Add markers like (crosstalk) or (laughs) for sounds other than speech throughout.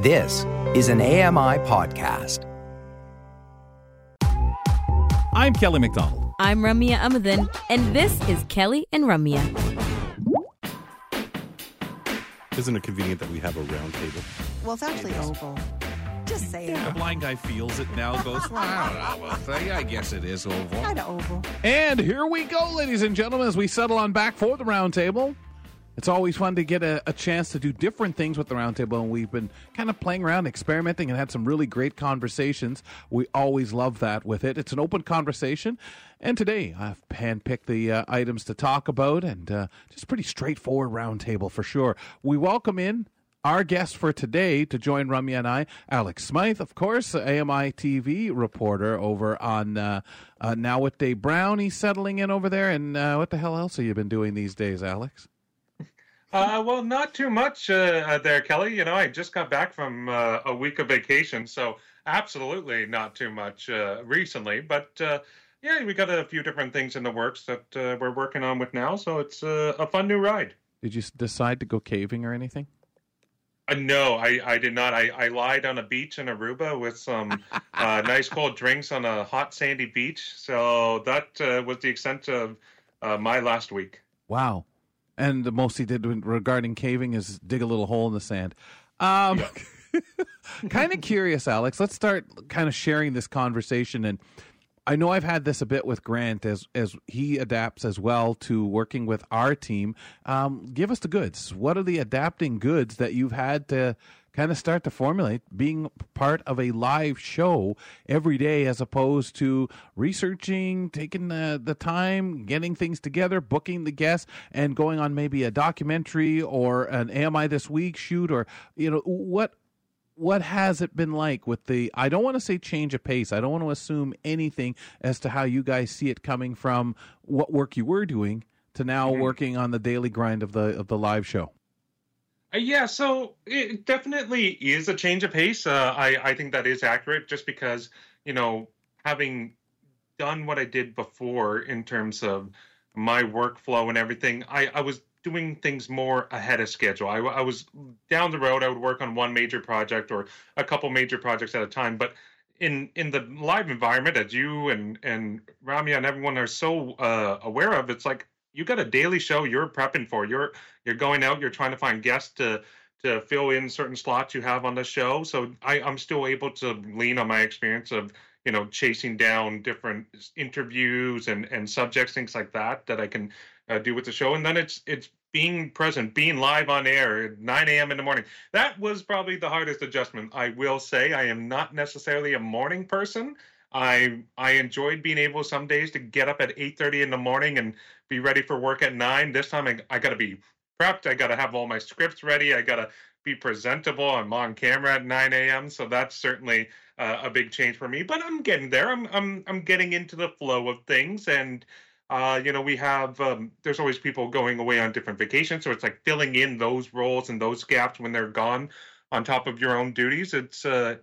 This is an AMI podcast. I'm Kelly McDonald. I'm Ramya Amuthan, and this is Kelly and Ramya. Isn't it convenient that we have a round table? Well, it's actually oval. Just saying. The blind guy feels it now, (laughs) goes, well, I don't know. Well, I guess it is oval. Kind of oval. And here we go, ladies and gentlemen, as we settle on back for the round table. It's always fun to get a, a, chance to do different things with the roundtable, and we've been kind of playing around, experimenting, and had some really great conversations. We always love that with it. It's an open conversation, and today I've handpicked the uh, items to talk about, and uh, just pretty straightforward roundtable for sure. We welcome in our guest for today to join Ramya and I, Alex Smythe, of course, AMI TV reporter over on uh, uh, Now with Dave Brown. He's settling in over there, and uh, what the hell else have you been doing these days, Alex? Uh, well, not too much uh, uh, there, Kelly. You know, I just got back from uh, a week of vacation, so absolutely not too much uh, recently. But uh, yeah, we got a few different things in the works that we're working on with now, so it's a fun new ride. Did you decide to go caving or anything? no, I, I did not. I, I lied on a beach in Aruba with some (laughs) nice cold drinks on a hot sandy beach. So that was the extent of my last week. Wow and the most he did regarding caving is dig a little hole in the sand. Um, (laughs) kind of curious, Alex. Let's start kind of sharing this conversation. And I know I've had this a bit with Grant as as he adapts as well to working with our team. Um, give us the goods. What are the adapting goods that you've had to kind of start to formulate being part of a live show every day as opposed to researching, taking the, the time, getting things together, booking the guests, and going on maybe a documentary or an AMI This Week shoot or, you know, what what has it been like with the i don't want to say change of pace i don't want to assume anything as to how you guys see it coming from what work you were doing to now mm-hmm. working on the daily grind of the of the live show yeah, so it definitely is a change of pace. Uh, I I think that is accurate, just because you know having done what I did before in terms of my workflow and everything, I I was doing things more ahead of schedule. I, I was down the road. I would work on one major project or a couple major projects at a time, but in in the live environment, as you and and Ramya and everyone are so uh, aware of, it's like you got a daily show you're prepping for. You're you're going out. You're trying to find guests to to fill in certain slots you have on the show. So I, I'm still able to lean on my experience of you know chasing down different interviews and and subjects, things like that that I can uh, do with the show. And then it's it's being present, being live on air at 9 a.m. in the morning. That was probably the hardest adjustment. I will say I am not necessarily a morning person. I I enjoyed being able some days to get up at 8:30 in the morning and be ready for work at nine. This time I, I got to be prepped. I got to have all my scripts ready. I got to be presentable. I'm on camera at 9 a.m. So that's certainly uh, a big change for me. But I'm getting there. I'm I'm I'm getting into the flow of things and. Uh, you know, we have um, there's always people going away on different vacations, so it's like filling in those roles and those gaps when they're gone, on top of your own duties. It's uh,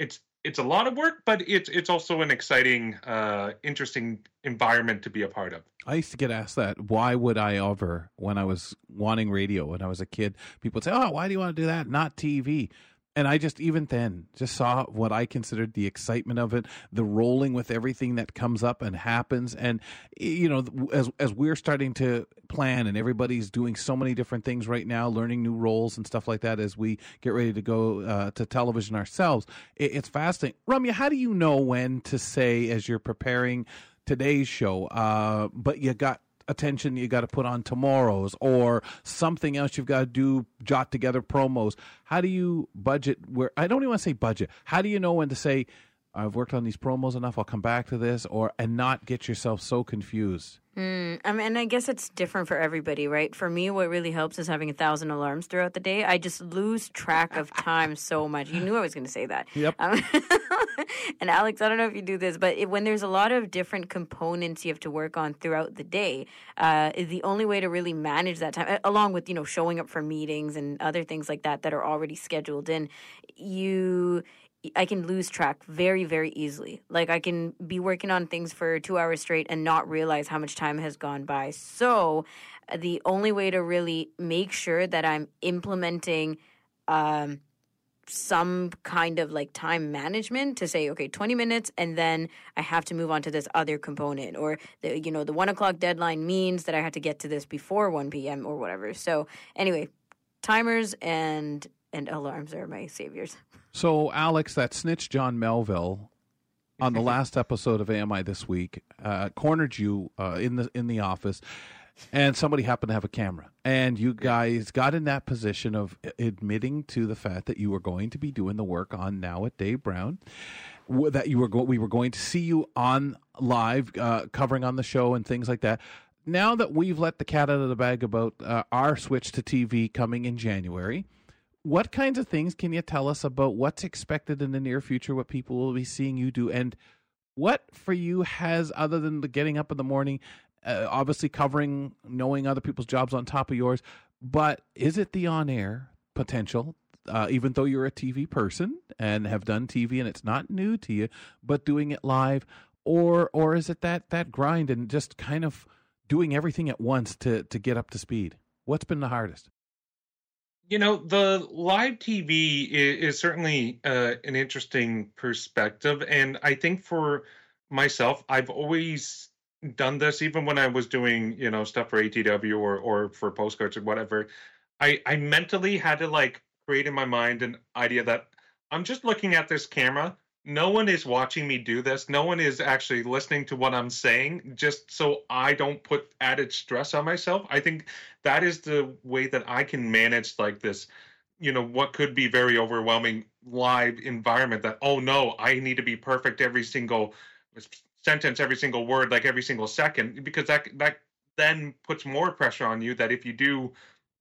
it's it's a lot of work, but it's it's also an exciting, uh, interesting environment to be a part of. I used to get asked that. Why would I ever, when I was wanting radio when I was a kid, people say, "Oh, why do you want to do that? Not TV." And I just even then just saw what I considered the excitement of it, the rolling with everything that comes up and happens, and you know, as as we're starting to plan and everybody's doing so many different things right now, learning new roles and stuff like that as we get ready to go uh, to television ourselves, it, it's fascinating. Ramya, how do you know when to say as you're preparing today's show, uh, but you got attention you got to put on tomorrow's or something else you've got to do jot together promos. How do you budget where i don't even want to say budget. How do you know when to say i've worked on these promos enough i'll come back to this or and not get yourself so confused Mm, I mean, I guess it's different for everybody, right? For me, what really helps is having a thousand alarms throughout the day. I just lose track of time so much. You knew I was going to say that. Yep. Um, (laughs) and Alex, I don't know if you do this, but it, when there's a lot of different components you have to work on throughout the day, uh, the only way to really manage that time, along with you know showing up for meetings and other things like that that are already scheduled in. You I can lose track very, very easily. Like I can be working on things for two hours straight and not realize how much time has gone by. So, the only way to really make sure that I'm implementing um, some kind of like time management to say okay 20 minutes and then i have to move on to this other component or the you know the one o'clock deadline means that i have to get to this before 1 p.m or whatever so anyway timers and and alarms are my saviors (laughs) So, Alex, that snitch John Melville on the (laughs) last episode of AMI this week uh, cornered you uh, in the in the office, and somebody happened to have a camera, and you guys got in that position of admitting to the fact that you were going to be doing the work on now at Dave Brown. That you were go- we were going to see you on live uh, covering on the show and things like that. Now that we've let the cat out of the bag about uh, our switch to TV coming in January, what kinds of things can you tell us about what's expected in the near future what people will be seeing you do and what for you has other than the getting up in the morning uh, obviously covering knowing other people's jobs on top of yours but is it the on air potential uh, even though you're a tv person and have done tv and it's not new to you but doing it live? Or or is it that that grind and just kind of doing everything at once to to get up to speed? What's been the hardest You know, the live TV is, is certainly uh, an interesting perspective. And I think for myself, I've always done this, even when I was doing, you know, stuff for ATW or, or for postcards or whatever. I, I mentally had to like create in my mind an idea that I'm just looking at this camera. No one is watching me do this. No one is actually listening to what I'm saying, just so I don't put added stress on myself. I think that is the way that I can manage like this, you know, what could be very overwhelming live environment that, oh no, I need to be perfect every single sentence, every single word, like every single second, because that that then puts more pressure on you that if you do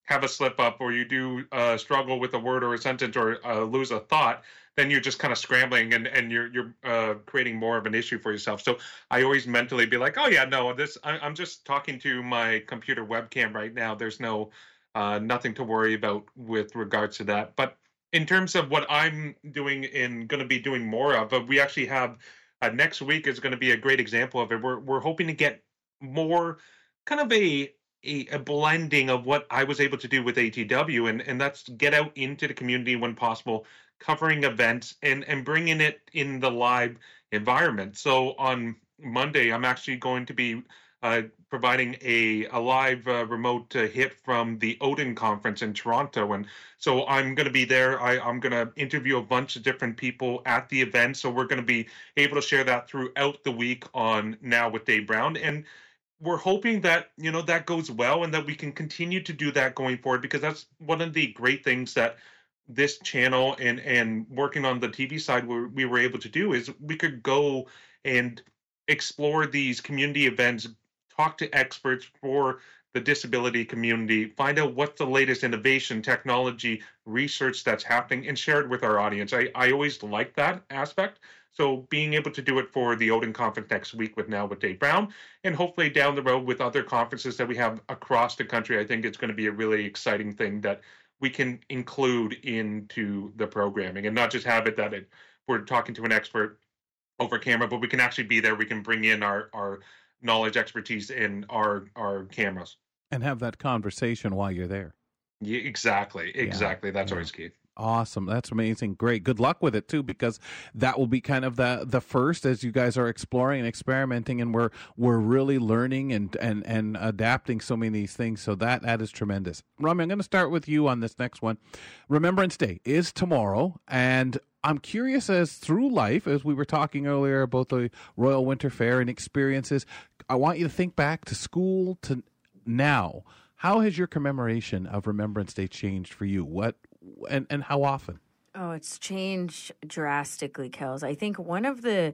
have a slip up or you do uh, struggle with a word or a sentence or uh, lose a thought, then you're just kind of scrambling and, and you're you're uh, creating more of an issue for yourself. So I always mentally be like, oh yeah, no, this I, I'm just talking to my computer webcam right now. There's no uh, nothing to worry about with regards to that. But in terms of what I'm doing and going to be doing more of, uh, we actually have uh, next week is going to be a great example of it. We're we're hoping to get more kind of a a, a blending of what I was able to do with ATW, and and that's get out into the community when possible, covering events and and bringing it in the live environment. So on Monday, I'm actually going to be uh, providing a a live uh, remote uh, hit from the ODEN conference in Toronto, and so I'm going to be there. I, I'm going to interview a bunch of different people at the event, so we're going to be able to share that throughout the week on now with Dave Brown and we're hoping that you know that goes well and that we can continue to do that going forward because that's one of the great things that this channel and and working on the TV side where we were able to do is we could go and explore these community events talk to experts for the disability community find out what's the latest innovation technology research that's happening and share it with our audience. I, I always like that aspect so being able to do it for the ODEN conference next week with now with Dave Brown, and hopefully down the road with other conferences that we have across the country, I think it's going to be a really exciting thing that we can include into the programming and not just have it that it, we're talking to an expert over camera, but we can actually be there. We can bring in our our knowledge, expertise in our our cameras. and have that conversation while you're there. Yeah, exactly, exactly. That's yeah. always key. Awesome. That's amazing. Great. Good luck with it too, because that will be kind of the the first as you guys are exploring and experimenting and we're we're really learning and and and adapting so many of these things. So that that is tremendous. Rami, I'm gonna start with you on this next one. Remembrance Day is tomorrow and I'm curious as through life, as we were talking earlier about the Royal Winter Fair and experiences, I want you to think back to school to now. How has your commemoration of Remembrance Day changed for you? What and and how often? Oh, it's changed drastically, Kels. I think one of the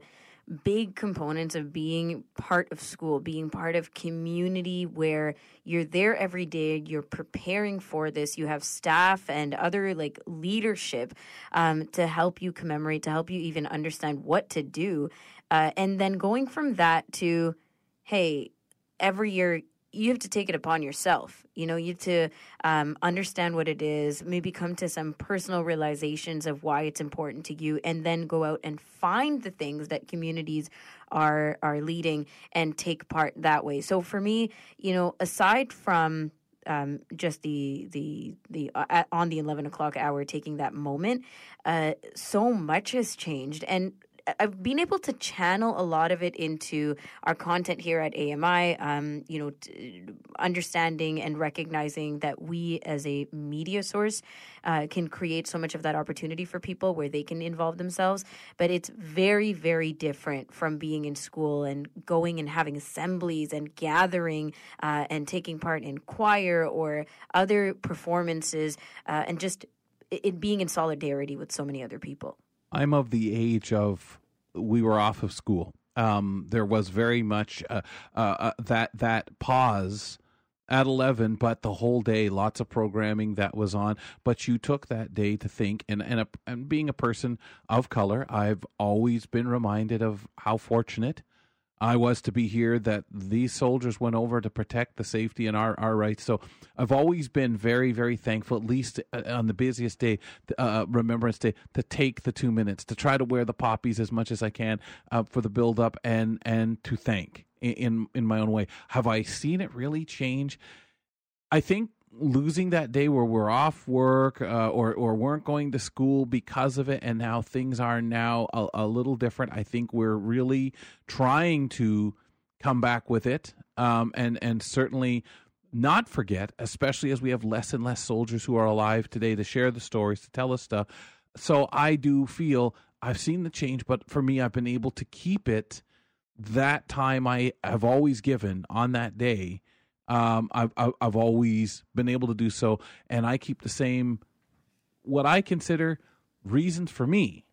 big components of being part of school, being part of community where you're there every day, you're preparing for this, you have staff and other like leadership um, to help you commemorate, to help you even understand what to do. Uh, and then going from that to, hey, every year you have to take it upon yourself. You know, you have to um, understand what it is, maybe come to some personal realizations of why it's important to you, and then go out and find the things that communities are are leading and take part that way. So for me, you know, aside from um, just the the the uh, on the eleven o'clock hour, taking that moment. Uh, so much has changed, and I've been able to channel a lot of it into our content here at AMI. Um, you know, t- understanding and recognizing that we, as a media source, uh, can create so much of that opportunity for people where they can involve themselves. But it's very, very different from being in school and going and having assemblies and gathering uh, and taking part in choir or other performances uh, and just it being in solidarity with so many other people. I'm of the age of we were off of school. Um, there was very much uh, uh, uh, that that pause at 11 but the whole day lots of programming that was on but you took that day to think and and, a, and being a person of color i've always been reminded of how fortunate I was to be here, that these soldiers went over to protect the safety and our, our rights. So I've always been very, very thankful, at least uh, on the busiest day, uh, Remembrance Day, to take the two minutes, to try to wear the poppies as much as I can uh, for the build up and, and to thank in, in my own way. Have I seen it really change? I think losing that day where we're off work uh, or or weren't going to school because of it and now things are now a, a, little different i think we're really trying to come back with it um, and and certainly not forget especially as we have less and less soldiers who are alive today to share the stories to tell us stuff. So i do feel i've seen the change but for me i've been able to keep it that time i have always given on that day um, I've I've always been able to do so, and I keep the same what I consider reasons for me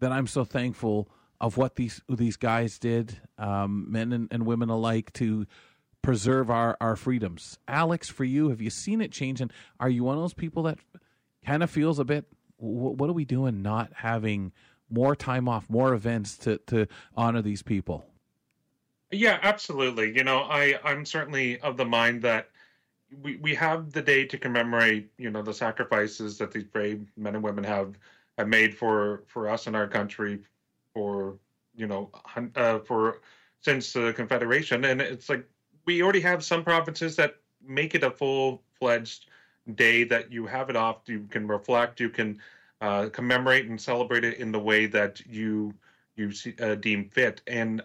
that I'm so thankful of what these these guys did, um, men and, and, women alike, to preserve our our freedoms. Alex, for you, have you seen it change? And are you one of those people that kind of feels a bit, what are we doing, not having more time off, more events to to honor these people? Yeah, absolutely. You know, I I'm certainly of the mind that we we have the day to commemorate, you know, the sacrifices that these brave men and women have have made for for us and our country for you know uh, for since the Confederation, and it's like we already have some provinces that make it a full fledged day that you have it off. You can reflect. You can uh, commemorate and celebrate it in the way that you you see, uh, deem fit. And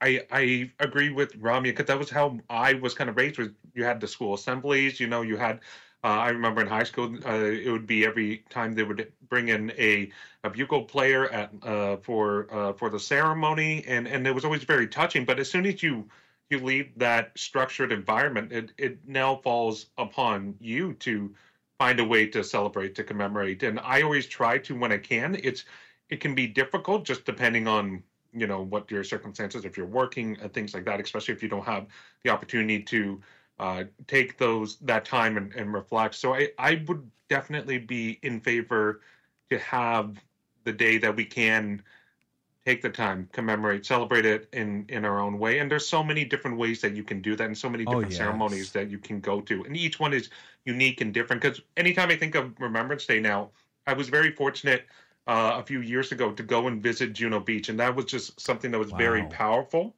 I I agree with Ramya because that was how I was kind of raised. Was you had the school assemblies, you know, you had. Uh, I remember in high school, uh, it would be every time they would bring in a, a bugle player at uh, for uh, for the ceremony, and and it was always very touching. But as soon as you you leave that structured environment, it it now falls upon you to find a way to celebrate, to commemorate. And I always try to when I can. It's it can be difficult just depending on you know what your circumstances if you're working and things like that especially if you don't have the opportunity to uh, take those that time and, and reflect. So I, I would definitely be in favor to have the day that we can take the time commemorate celebrate it in in our own way. And there's so many different ways that you can do that and so many oh, different oh, yes. ceremonies that you can go to. And each one is unique and different because anytime i think of remembrance day now i was very fortunate uh, a few years ago to go and visit Juno Beach, and that was just something that was wow. very powerful.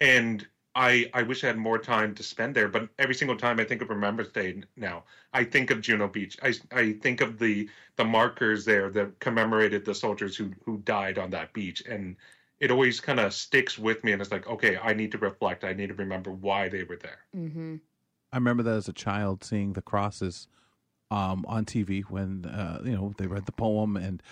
And I I wish I had more time to spend there. But every single time I think of Remembrance Day now, I think of Juno Beach. I I think of the the markers there that commemorated the soldiers who who died on that beach, and it always kind of sticks with me. And it's like, okay, I need to reflect. I need to remember why they were there. Mm-hmm. I remember that as a child, seeing the crosses um, on TV when uh, you know they read the poem and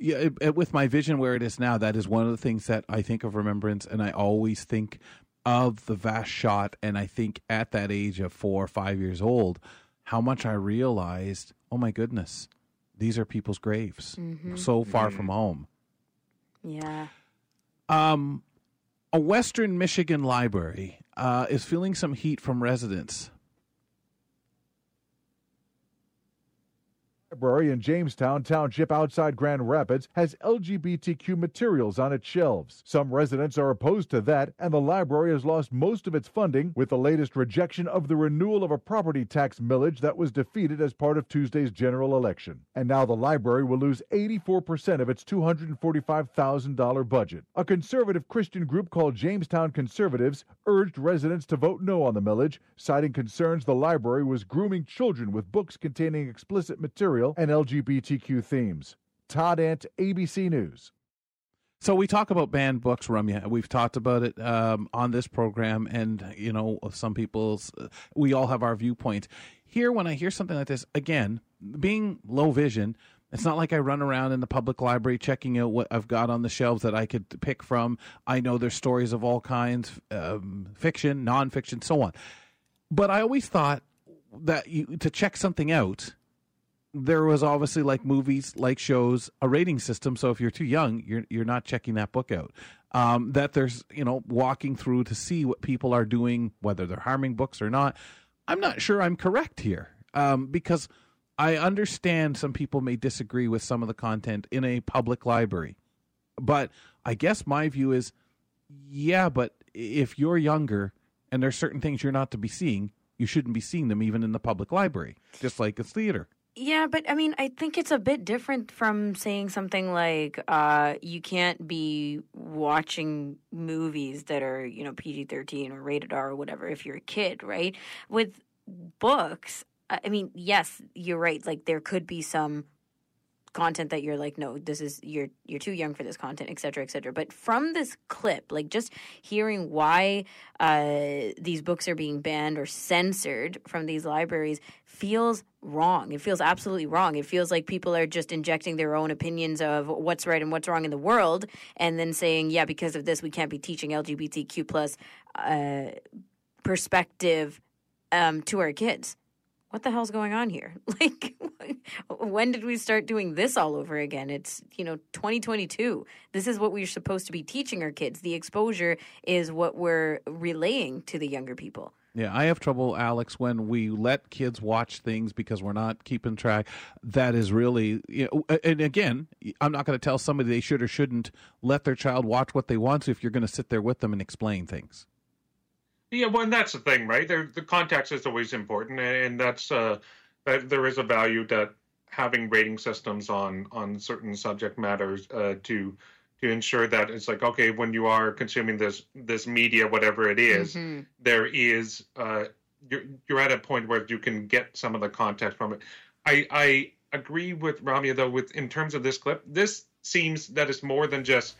yeah, it, it, with my vision where it is now, that is one of the things that I think of remembrance, and I always think of the vast shot. And I think at that age of four or five years old, how much I realized, oh my goodness, these are people's graves, mm-hmm. so far mm-hmm. from home. Yeah. Um, a Western Michigan library uh, is feeling some heat from residents library in Jamestown Township outside Grand Rapids has LGBTQ materials on its shelves. Some residents are opposed to that, and the library has lost most of its funding with the latest rejection of the renewal of a property tax millage that was defeated as part of Tuesday's general election. And now the library will lose 84% of its $245,000 budget. A conservative Christian group called Jamestown Conservatives urged residents to vote no on the millage, citing concerns the library was grooming children with books containing explicit material and LGBTQ themes. Todd Ant, ABC News. So we talk about banned books, Ramya. We've talked about it um, on this program, and you know, some people's. We all have our viewpoints. Here, when I hear something like this, again, being low vision, it's not like I run around in the public library checking out what I've got on the shelves that I could pick from. I know there's stories of all kinds, um, fiction, nonfiction, so on. But I always thought that you, to check something out, there was obviously like movies, like shows, a rating system. So if you're too young, you're you're not checking that book out. Um, that there's you know walking through to see what people are doing, whether they're harming books or not. I'm not sure I'm correct here um, because I understand some people may disagree with some of the content in a public library, but I guess my view is, yeah, but if you're younger and there's certain things you're not to be seeing, you shouldn't be seeing them even in the public library, just like a theater. Yeah, but I mean, I think it's a bit different from saying something like uh, you can't be watching movies that are, you know, PG 13 or rated R or whatever if you're a kid, right? With books, I mean, yes, you're right. Like, there could be some content that you're like no this is you're you're too young for this content et cetera et cetera. But from this clip like just hearing why uh, these books are being banned or censored from these libraries feels wrong. It feels absolutely wrong. It feels like people are just injecting their own opinions of what's right and what's wrong in the world and then saying yeah because of this we can't be teaching lgbtq plus uh, perspective um, to our kids what the hell's going on here? (laughs) Like, when did we start doing this all over again? It's, you know, 2022. This is what we're supposed to be teaching our kids. The exposure is what we're relaying to the younger people. Yeah, I have trouble, Alex, when we let kids watch things because we're not keeping track. That is really, you know, and again, I'm not going to tell somebody they should or shouldn't let their child watch what they want to if you're going to sit there with them and explain things. Yeah, well, and that's the thing, right? There, the context is always important, and that's uh, that there is a value that having rating systems on on certain subject matters uh, to to ensure that it's like okay, when you are consuming this this media, whatever it is, mm-hmm. there is uh, you're you're at a point where you can get some of the context from it. I I agree with Ramya though with in terms of this clip. This seems that it's more than just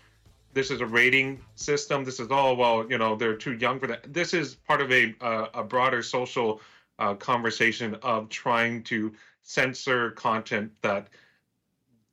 this is a rating system. This is all well, you know, they're too young for that. This is part of a uh, a broader social uh, conversation of trying to censor content that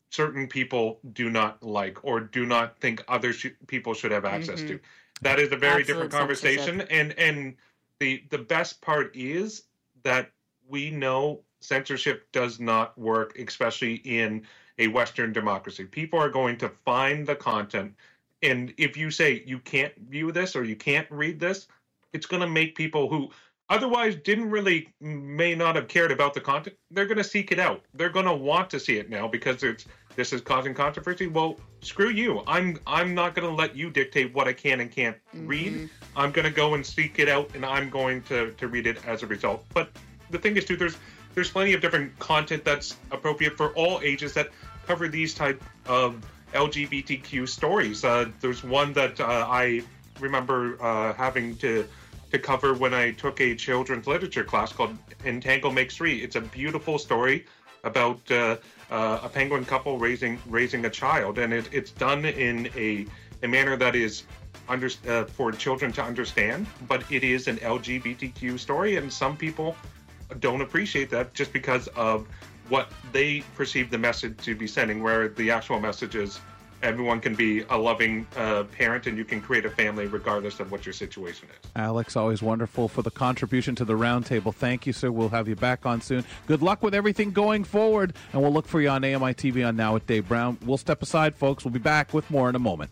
certain people do not like or do not think other sh- people should have access mm-hmm. to. That is a very Absolute different conversation, and and the the best part is that we know censorship does not work, especially in a Western democracy. People are going to find the content and if you say you can't view this or you can't read this, it's going to make people who otherwise didn't really may not have cared about the content they're going to seek it out. They're going to want to see it now because it's this is causing controversy. Well screw you. I'm i'm not going to let you dictate what i can and can't mm-hmm. read i'm going to go and seek it out and i'm going to to read it as a result. But the thing is too there's there's plenty of different content that's appropriate for all ages that cover these type of LGBTQ stories. Uh, there's one that uh, I remember uh, having to to cover when I took a children's literature class called And Tango Makes Three. It's a beautiful story about uh, uh, a penguin couple raising raising a child, and it, it's done in a a manner that is under, uh, for children to understand. But it is an LGBTQ story, and some people don't appreciate that just because of what they perceive the message to be sending, where the actual message is everyone can be a loving uh, parent and you can create a family regardless of what your situation is. Alex, always wonderful for the contribution to the roundtable. Thank you, sir. We'll have you back on soon. Good luck with everything going forward, and we'll look for you on AMI TV on Now with Dave Brown. We'll step aside, folks. We'll be back with more in a moment.